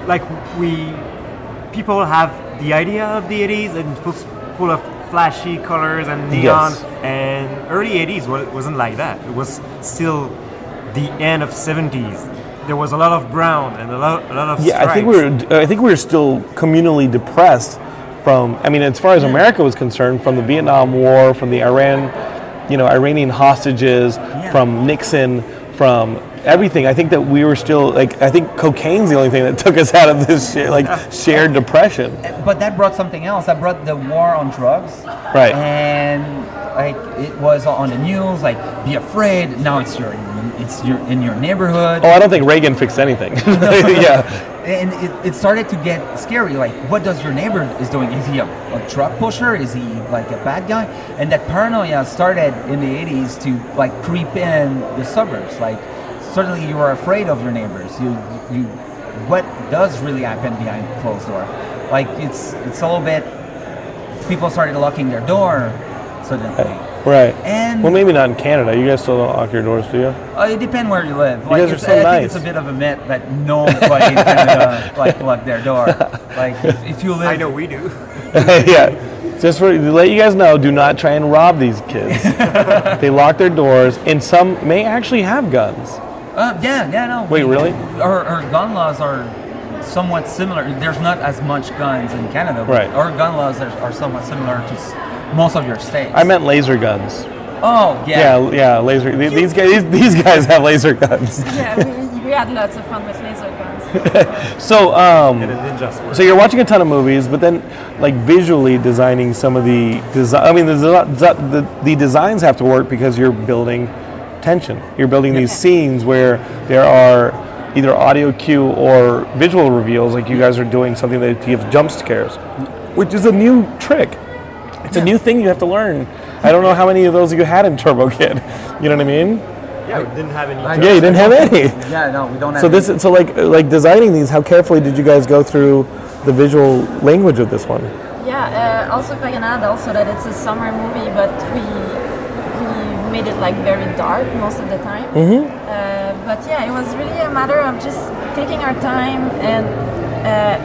like we people have the idea of the 80s and full, full of flashy colors and neon Yes. and early 80s wa- wasn't like that it was still the end of 70s there was a lot of brown and a lot, a lot of Yeah, I think we stripes. were. I think we were still communally depressed from. I mean, as far as America was concerned, from the Vietnam War, from the Iran, you know, Iranian hostages, from Nixon, from everything. I think that we were still like. I think cocaine's the only thing that took us out of this shit, like shared depression. But that brought something else. That brought the war on drugs. Right. And like it was on the news, like be afraid. Now it's your it's your in your neighborhood. Oh, I don't think Reagan fixed anything. yeah, And it, it started to get scary. Like, what does your neighbor is doing? Is he a, a truck pusher? Is he like a bad guy? And that paranoia started in the 80s to like creep in the suburbs. Like, suddenly you are afraid of your neighbors. You you what does really happen behind closed door? Like, it's it's a little bit. People started locking their door suddenly. Right. And Well, maybe not in Canada. You guys still don't lock your doors, do you? uh, it depends where you live. Like, guys are it's, so I nice. think it's a bit of a myth that nobody in Canada like lock their door. Like if, if you live, i know we do yeah. Just for, to let you guys know, do not try and rob these kids. they lock their doors, and some may actually have guns. Uh, yeah, yeah, no. Wait, really? Our, our gun laws are somewhat similar. There's not as much guns in Canada. but Right. Our gun laws are, are somewhat similar to s- most of your states. I meant laser guns. Oh, yeah. Yeah, yeah, laser. th- These guys, these, these guys have laser guns. Yeah, we, we had lots of fun with laser guns. So, um, and a ninja sword. so you're watching a ton of movies, but then, like visually designing some of the design. I mean, the, the the designs have to work because you're building tension. You're building these scenes where there are either audio cue or visual reveals, like you guys are doing something that gives jump scares, which is a new trick. It's a new thing you have to learn. I don't know how many of those you had in Turbo Kid. You know what I mean? yeah, we didn't have any. Yeah, you didn't have any. Yeah, no, we don't have So this, so like, like designing these. How carefully did you guys go through the visual language of this one? Yeah, uh, also if I can add also that it's a summer movie, but we we made it like very dark most of the time. Mm-hmm. Uh, but yeah, it was really a matter of just taking our time and uh,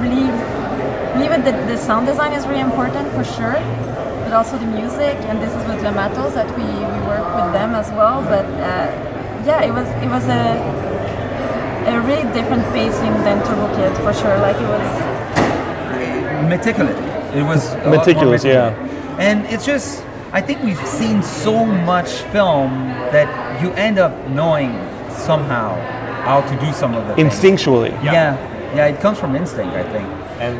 really believe it that the sound design is really important for sure, but also the music. And this is with Le Matos that we, we work with them as well. But uh, yeah, it was it was a a really different pacing than Turbo Kid for sure. Like it was meticulous. It was a lot more Meticulous, yeah. And it's just, I think we've seen so much film that you end up knowing somehow how to do some of the things. Instinctually. Yeah. yeah, it comes from instinct, I think. And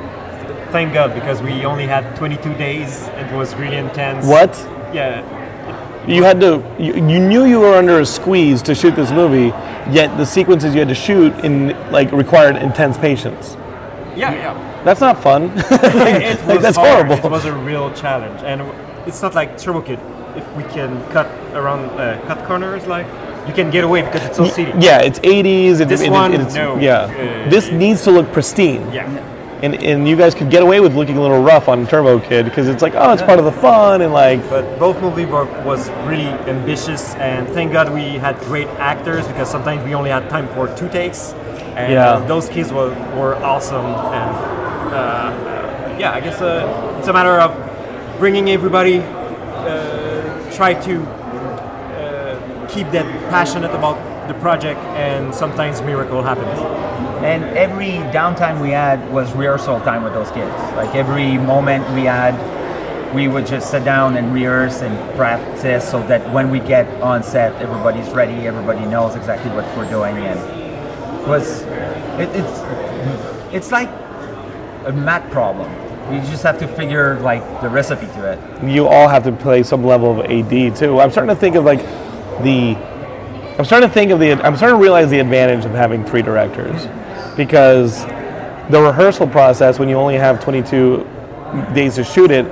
thank God because we only had 22 days. It was really intense. What? Yeah. You had to. You, you knew you were under a squeeze to shoot this movie, yet the sequences you had to shoot in like required intense patience. Yeah, yeah. That's not fun. it was Like, that's hard. horrible. It was a real challenge, and it's not like Turbo Kid. If we can cut around, uh, cut corners, like you can get away because it's so city. yeah, it's 80s. It, This it- one, it's, no. Yeah, Uh, this needs to look pristine. Yeah. And, and you guys could get away with looking a little rough on Turbo Kid because it's like, oh, it's part of the fun and like, But both movies were was really ambitious, and thank God we had great actors because sometimes we only had time for two takes. And Yeah. those kids were, were awesome, and uh, yeah, I guess uh, it's a matter of bringing everybody, uh, try to uh, keep them passionate about the project, and sometimes miracle happens. And every downtime we had was rehearsal time with those kids. Like every moment we had, we would just sit down and rehearse and practice so that when we get on set, everybody's ready, everybody knows exactly what we're doing. And it was, it, it's, it's like a math problem. You just have to figure like the recipe to it. you all have to play some level of AD too. I'm starting to think of like the I'm starting to think of the. I'm starting to realize the advantage of having three directors, because the rehearsal process when you only have 22 days to shoot it,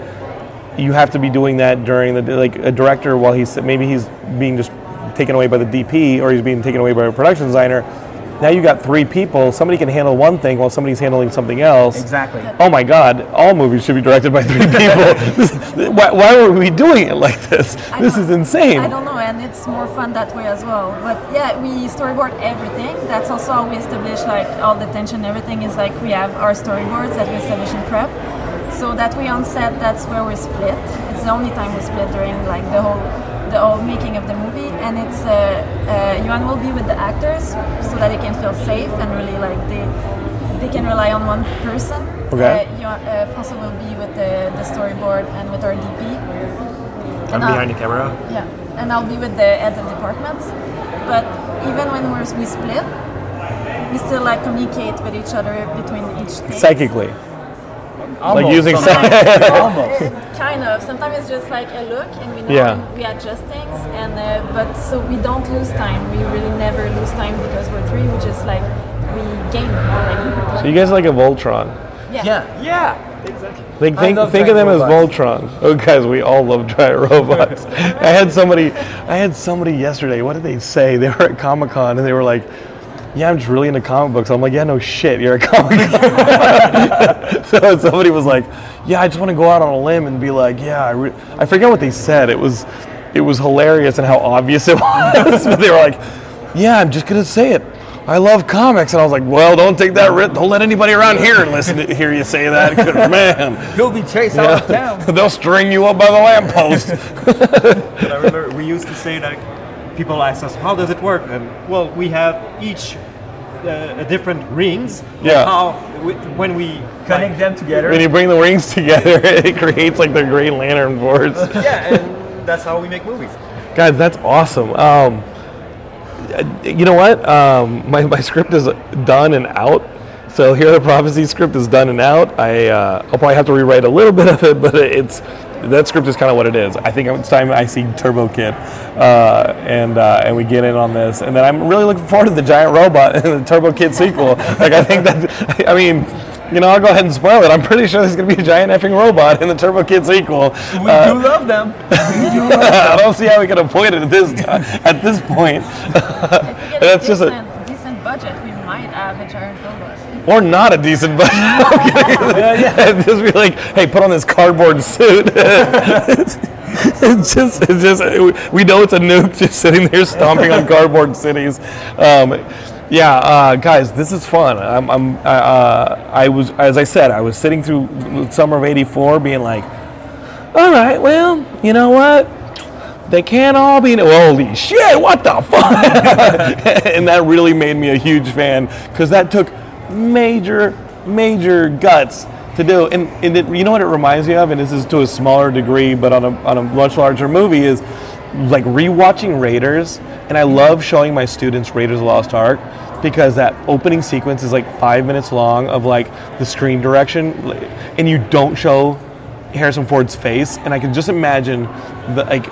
you have to be doing that during the like a director while he's maybe he's being just taken away by the DP or he's being taken away by a production designer. Now you got three people. Somebody can handle one thing while somebody's handling something else. Exactly. Oh my God! All movies should be directed by three people. This- why, why are we doing it like this? I This don't- is insane. I don't know, and it's more fun that way as well. But yeah, we storyboard everything. That's also how we establish like all the tension. Everything is like we have our storyboards that we establish in prep. So that we on set, that's where we split. It's the only time we split during like the whole the whole making of the movie. And it's uh, uh, Yoann will be with the actors so that they can feel safe and really like they they can rely on one person. Okay. Uh, Yoann, uh, François will be with the, the storyboard and with our DP. I'm behind the camera. Yeah, and I'll be with the heads of departments. But even when we're, we split, we still like communicate with each other between each take. Psychically. Almost, like using sometimes. Almost. Kind of. Sometimes it's just like a look, and we know Yeah. and we adjust things, and uh, but so we don't lose time. We really never lose time because we're three. We just like we gain more. Like, So you guys are like a Voltron. yeah. Yeah. Yeah, exactly. Think, think, think of them giant as. Voltron. Oh, guys, we all love giant robots. I had somebody, I had somebody yesterday. What did they say? They were at Comic Con and they were like, "Yeah, I'm just really into comic books." I'm like, "Yeah, no shit, you're a comic." so somebody was like, "Yeah, I just want to go out on a limb and be like, yeah, I, re-. I forget what they said. It was, it was hilarious and how obvious it was. but they were like, "Yeah, I'm just gonna say it." I love comics, and I was like, "Well, don't take that. Ri- don't let anybody around here listen to hear you say that, 'cause, man." He'll be chased out of town. They'll string you up by the lamppost. I remember we used to say that people ask us, "How does it work?" And well, we have each uh, a different rings. and Yeah. How we, when we Connect them together. when you bring the rings together, it creates like the Green Lantern boards. yeah, and that's how we make movies. Guys, that's awesome. Um, you know what? Um, my, my script is done and out. So here, the prophecy script is done and out. I uh, I'll probably have to rewrite a little bit of it, but it's that script is kind of what it is. I think it's time I see Turbo Kid, uh, and uh, and we get in on this. And then I'm really looking forward to the giant robot and the Turbo Kid sequel. Like I think that I mean. You know, I'll go ahead and spoil it. I'm pretty sure there's going to be a giant effing robot in the Turbo Kid sequel. we Uh, do love them. I don't see how we can avoid it at this time, at this point, If we get That's a just a- decent, decent budget, we might have a giant robot. or not a decent budget. yeah, just be like, hey, put on this cardboard suit. it's, it's just, it's just, we know it's a nuke just sitting there stomping on cardboard cities. Um, yeah, uh, guys, this is fun. I'm, I'm, uh, I was, as I said, I was sitting through summer of '84, being like, all right, well, you know what? They can't all be. Holy shit! What the fuck? and that really made me a huge fan because that took major, major guts to do. And, and it, you know what it reminds me of, and this is to a smaller degree, but on a on a much larger movie is like rewatching Raiders. And I love showing my students Raiders of the Lost Ark because that opening sequence is like five minutes long of like the screen direction, and you don't show Harrison Ford's face, and I can just imagine the like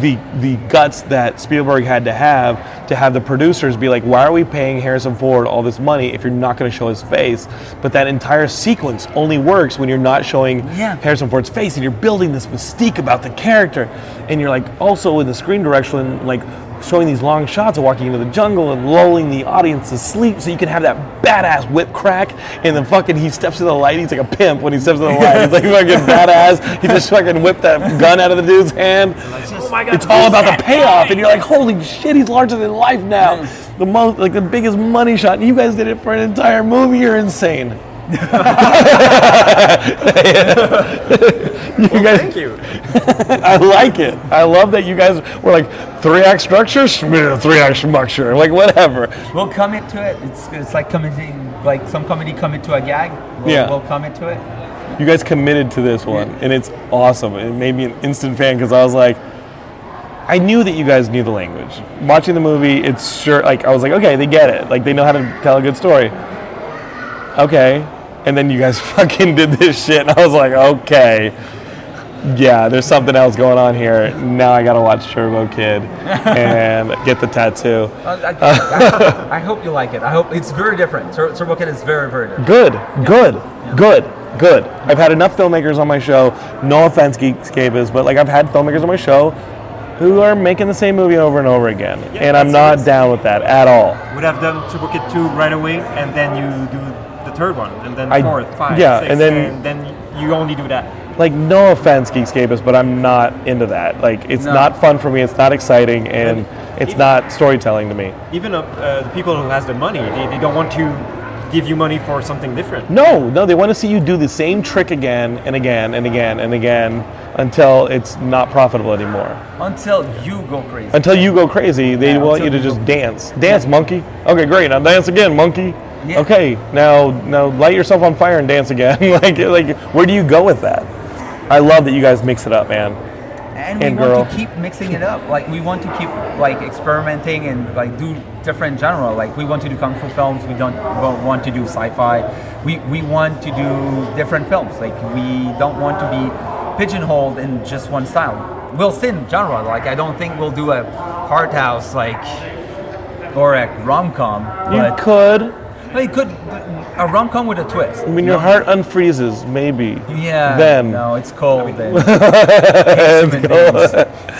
the the guts that Spielberg had to have to have the producers be like, why are we paying Harrison Ford all this money if you're not going to show his face? But that entire sequence only works when you're not showing Yeah. Harrison Ford's face, and you're building this mystique about the character, and you're like also in the screen direction, like showing these long shots of walking into the jungle and lulling the audience to sleep so you can have that badass whip crack and then fucking he steps to the light. He's like a pimp when he steps to the light. He's like fucking badass. He just fucking whipped that gun out of the dude's hand. Oh my god! it's all about the payoff and you're like holy shit he's larger than life now. The most like the biggest money shot and you guys did it for an entire movie? You're insane you guys Thank you. I like it. I love that you guys were like three act structure, three act structure, like whatever. We'll commit to it. It's, it's like committing, like some comedy commit to a gag. We'll, Yeah. we'll commit to it. You guys committed to this one, and it's awesome. It made me an instant fan because I was like, I knew that you guys knew the language. Watching the movie, it's sure like I was like, okay, they get it. Like they know how to tell a good story. Okay, and then you guys fucking did this shit, and I was like, okay. yeah, there's something else going on here. Now I gotta watch Turbo Kid and get the tattoo. Uh, I, I, I hope you like it. I hope it's very different. Tur- Turbo Kid is very, very different. Good, good, good, good. I've had enough filmmakers on my show. No offense, Geekscapists, but like I've had filmmakers on my show who are making the same movie over and over again, and I'm not that's- down with that at all. Would have done Turbo Kid 2 right away, and then you do the third one, and then I- fourth, five, yeah, six, and then- then you only do that. Like, no offense, Geekscapists, but I'm not into that. Like, it's No. not fun for me. It's not exciting, and it's not storytelling to me. Even uh, the people who has the money, they, they don't want to give you money for something different. No, no, they want to see you do the same trick again and again and again and again until it's not profitable anymore. Until you go crazy. Until you go crazy, they Yeah, want you to you just dance. Dance, monkey. Okay, great. Now dance again, monkey. Yeah. Okay, now now light yourself on fire and dance again. like like where do you go with that? I love that you guys mix it up, man. and we and want girl. to keep mixing it up. Like we want to keep like experimenting and like do different genre. Like we want to do kung fu films. We don't wa- want to do sci-fi. We we want to do different films. Like we don't want to be pigeonholed in just one style. We'll stay in genre. Like I don't think we'll do a hard house like or a rom com. You could. Well, it could a rom com with a twist. I mean, your heart unfreezes, maybe. Yeah. Then. No, it's cold. and Let's human go.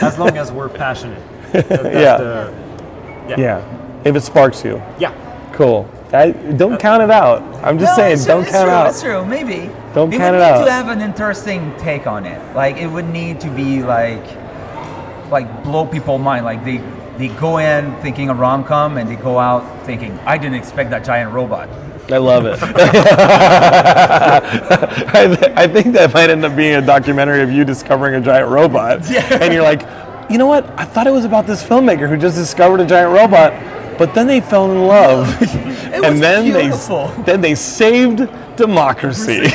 As long as we're passionate. That- that's Yeah. Uh, the- Yeah. If it sparks you. yeah. Cool. I, don't uh, count it out. I'm just No, saying, it's, don't it's count true, out. That's true. Maybe. Don't it count would it need out. to have an interesting take on it. Like it would need to be like, like blow people mind. Like they they go in thinking a rom com and they go out thinking I didn't expect that giant robot. I love it. I, th- I think that might end up being a documentary of you discovering a giant robot. And you're like, you know what? I thought it was about this filmmaker who just discovered a giant robot, but then they fell in love. and then beautiful. they then they saved democracy.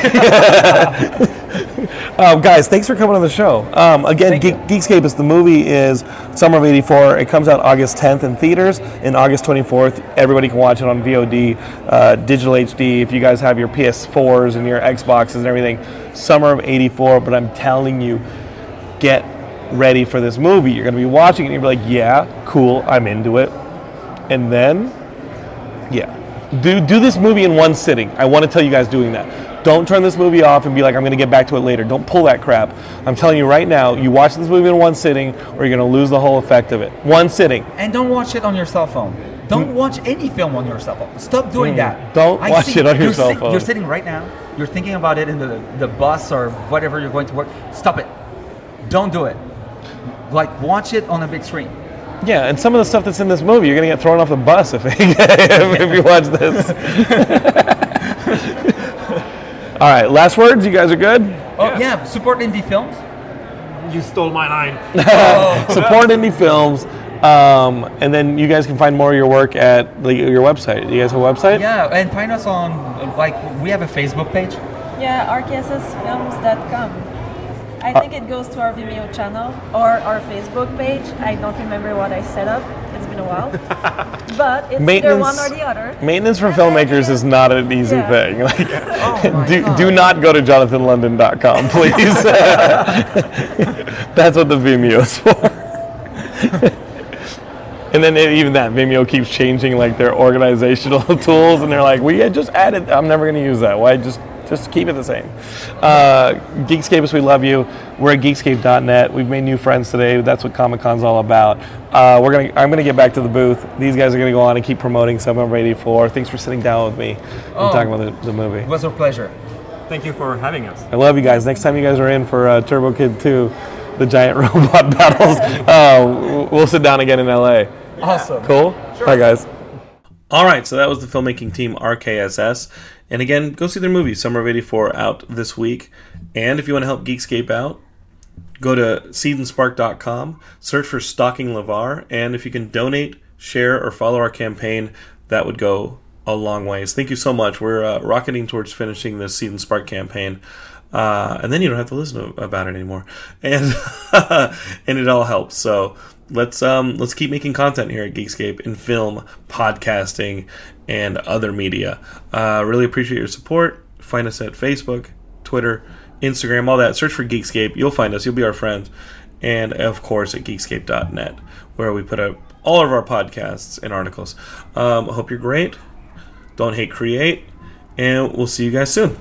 um, guys, thanks for coming on the show. Um, again, Geek, Geekscape is the movie is Summer of '84. It comes out August 10th in theaters. And August 24th, everybody can watch it on VOD, uh, digital HD. If you guys have your PS4s and your Xboxes and everything, Summer of '84. But I'm telling you, get ready for this movie. You're going to be watching it and you're like, yeah, cool, I'm into it. And then yeah. Do do this movie in one sitting. I want to tell you guys doing that. Don't turn this movie off and be like, I'm going to get back to it later. Don't pull that crap. I'm telling you right now, you watch this movie in one sitting, or you're going to lose the whole effect of it. One sitting. And don't watch it on your cell phone. Don't watch any film on your cell phone. Stop doing that. Mm. Don't I watch it on your cell sit- phone. You're sitting right now. You're thinking about it in the, the bus or whatever you're going to work. Stop it. Don't do it. Like watch it on a big screen. Yeah, and some of the stuff that's in this movie, you're going to get thrown off the bus if, if you watch this. All right, last words. You guys are good. Oh yeah, support indie films. You stole my line. Support indie films. Um, and then you guys can find more of your work at like, your website. You guys have a website? Yeah, and find us on like we have a Facebook page. Yeah, rkssfilms.com. I think it goes to our Vimeo channel or our Facebook page. I don't remember what I set up. It's been a while. but it's either one or the other. Maintenance for filmmakers is not an easy Yeah. thing. Like, Oh my do, God. do not go to jonathanlondon.com, please. That's what the Vimeo is for. and then it- even that Vimeo keeps changing like their organizational tools, and they're like, "We had just added. I'm never going to use that. Why just just keep it the same?" Uh, Geekscapists, we love you. We're at Geekscape.net. We've made new friends today. That's what Comic Con's all about. Uh, we're gonna. I'm gonna get back to the booth. These guys are gonna go on and keep promoting Summer of '84. Thanks for sitting down with me and Oh. talking about the, the movie. It was a pleasure. Thank you for having us. I love you guys. Next time you guys are in for uh, Turbo Kid 2, the giant robot battles, uh, we'll sit down again in LA. Awesome. Cool? Bye, guys. All right, so that was the filmmaking team RKSS. And again, go see their movie, Summer of 84, out this week. And if you want to help Geekscape out, go to seedandspark.com, search for Stalking LeVar, and if you can donate, share, or follow our campaign, that would go a long ways. Thank you so much. We're uh, rocketing towards finishing this Seed and Spark campaign. Uh, and then you don't have to listen about it anymore, and and it all helps. So let's um, let's keep making content here at Geekscape in film, podcasting, and other media. Uh, really appreciate your support. Find us at Facebook, Twitter, Instagram, all that. Search for Geekscape. You'll find us. You'll be our friends. And of course at geekscape.net, where we put up all of our podcasts and articles. Um, hope you're great. Don't hate, create. And we'll see you guys soon.